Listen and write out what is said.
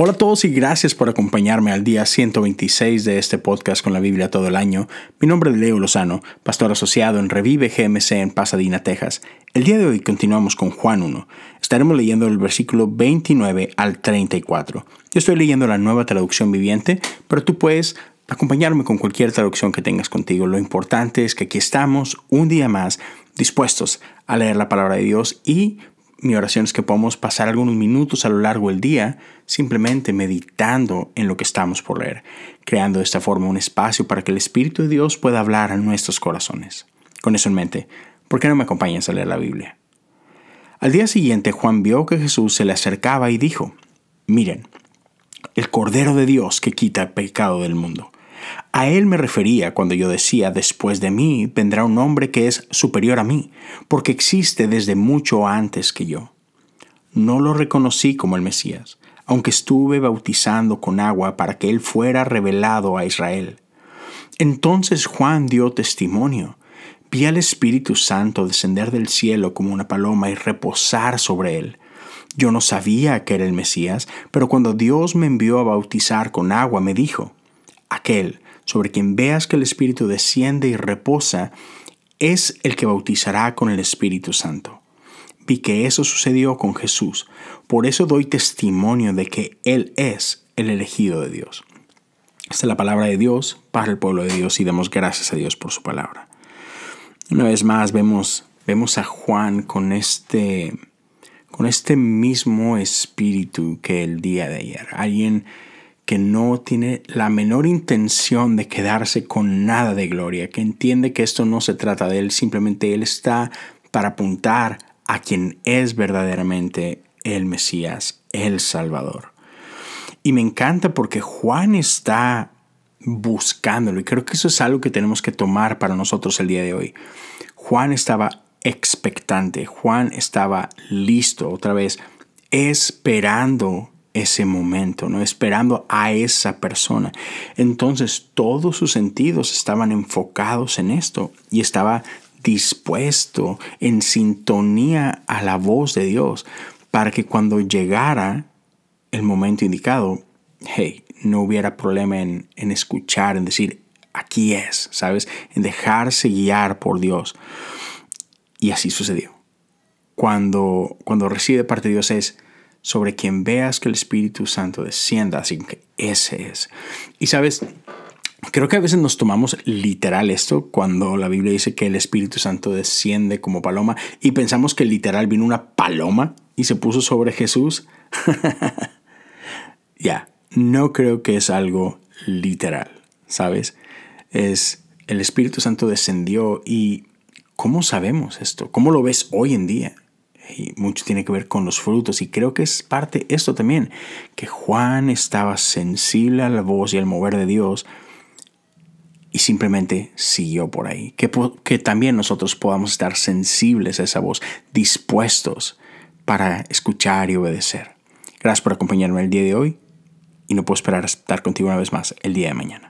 Hola a todos y gracias por acompañarme al día 126 de este podcast con la Biblia todo el año. Mi nombre es Leo Lozano, pastor asociado en Revive GMC en Pasadena, Texas. El día de hoy continuamos con Juan 1. Estaremos leyendo el versículo 29 al 34. Yo estoy leyendo la nueva traducción viviente, pero tú puedes acompañarme con cualquier traducción que tengas contigo. Lo importante es que aquí estamos un día más dispuestos a leer la palabra de Dios y mi oración es que podamos pasar algunos minutos a lo largo del día simplemente meditando en lo que estamos por leer, creando de esta forma un espacio para que el Espíritu de Dios pueda hablar a nuestros corazones. Con eso en mente, ¿por qué no me acompañas a leer la Biblia? Al día siguiente Juan vio que Jesús se le acercaba y dijo, miren, el Cordero de Dios que quita el pecado del mundo. A él me refería cuando yo decía, después de mí vendrá un hombre que es superior a mí, porque existe desde mucho antes que yo. No lo reconocí como el Mesías, aunque estuve bautizando con agua para que él fuera revelado a Israel. Entonces Juan dio testimonio. Vi al Espíritu Santo descender del cielo como una paloma y reposar sobre él. Yo no sabía que era el Mesías, pero cuando Dios me envió a bautizar con agua, me dijo, aquel sobre quien veas que el Espíritu desciende y reposa, es el que bautizará con el Espíritu Santo. Vi que eso sucedió con Jesús, por eso doy testimonio de que Él es el elegido de Dios. Esta es la palabra de Dios para el pueblo de Dios y damos gracias a Dios por su palabra. Una vez más vemos, vemos a Juan con este, con este mismo espíritu que el día de ayer. Alguien que no tiene la menor intención de quedarse con nada de gloria, que entiende que esto no se trata de él, simplemente él está para apuntar a quien es verdaderamente el Mesías, el Salvador. Y me encanta porque Juan está buscándolo y creo que eso es algo que tenemos que tomar para nosotros el día de hoy. Juan estaba expectante, Juan estaba listo, otra vez, esperando ese momento, ¿no? esperando a esa persona. Entonces todos sus sentidos estaban enfocados en esto y estaba dispuesto en sintonía a la voz de Dios para que cuando llegara el momento indicado, hey, no hubiera problema en, en escuchar, en decir, aquí es, ¿sabes? En dejarse guiar por Dios. Y así sucedió. Cuando, cuando recibe parte de Dios es, sobre quien veas que el Espíritu Santo descienda, así que ese es. Y sabes, creo que a veces nos tomamos literal esto cuando la Biblia dice que el Espíritu Santo desciende como paloma y pensamos que literal vino una paloma y se puso sobre Jesús. ya, no creo que es algo literal, ¿sabes? Es el Espíritu Santo descendió y ¿cómo sabemos esto? ¿Cómo lo ves hoy en día? Y mucho tiene que ver con los frutos. Y creo que es parte esto también, que Juan estaba sensible a la voz y al mover de Dios y simplemente siguió por ahí. Que, que también nosotros podamos estar sensibles a esa voz, dispuestos para escuchar y obedecer. Gracias por acompañarme el día de hoy y no puedo esperar a estar contigo una vez más el día de mañana.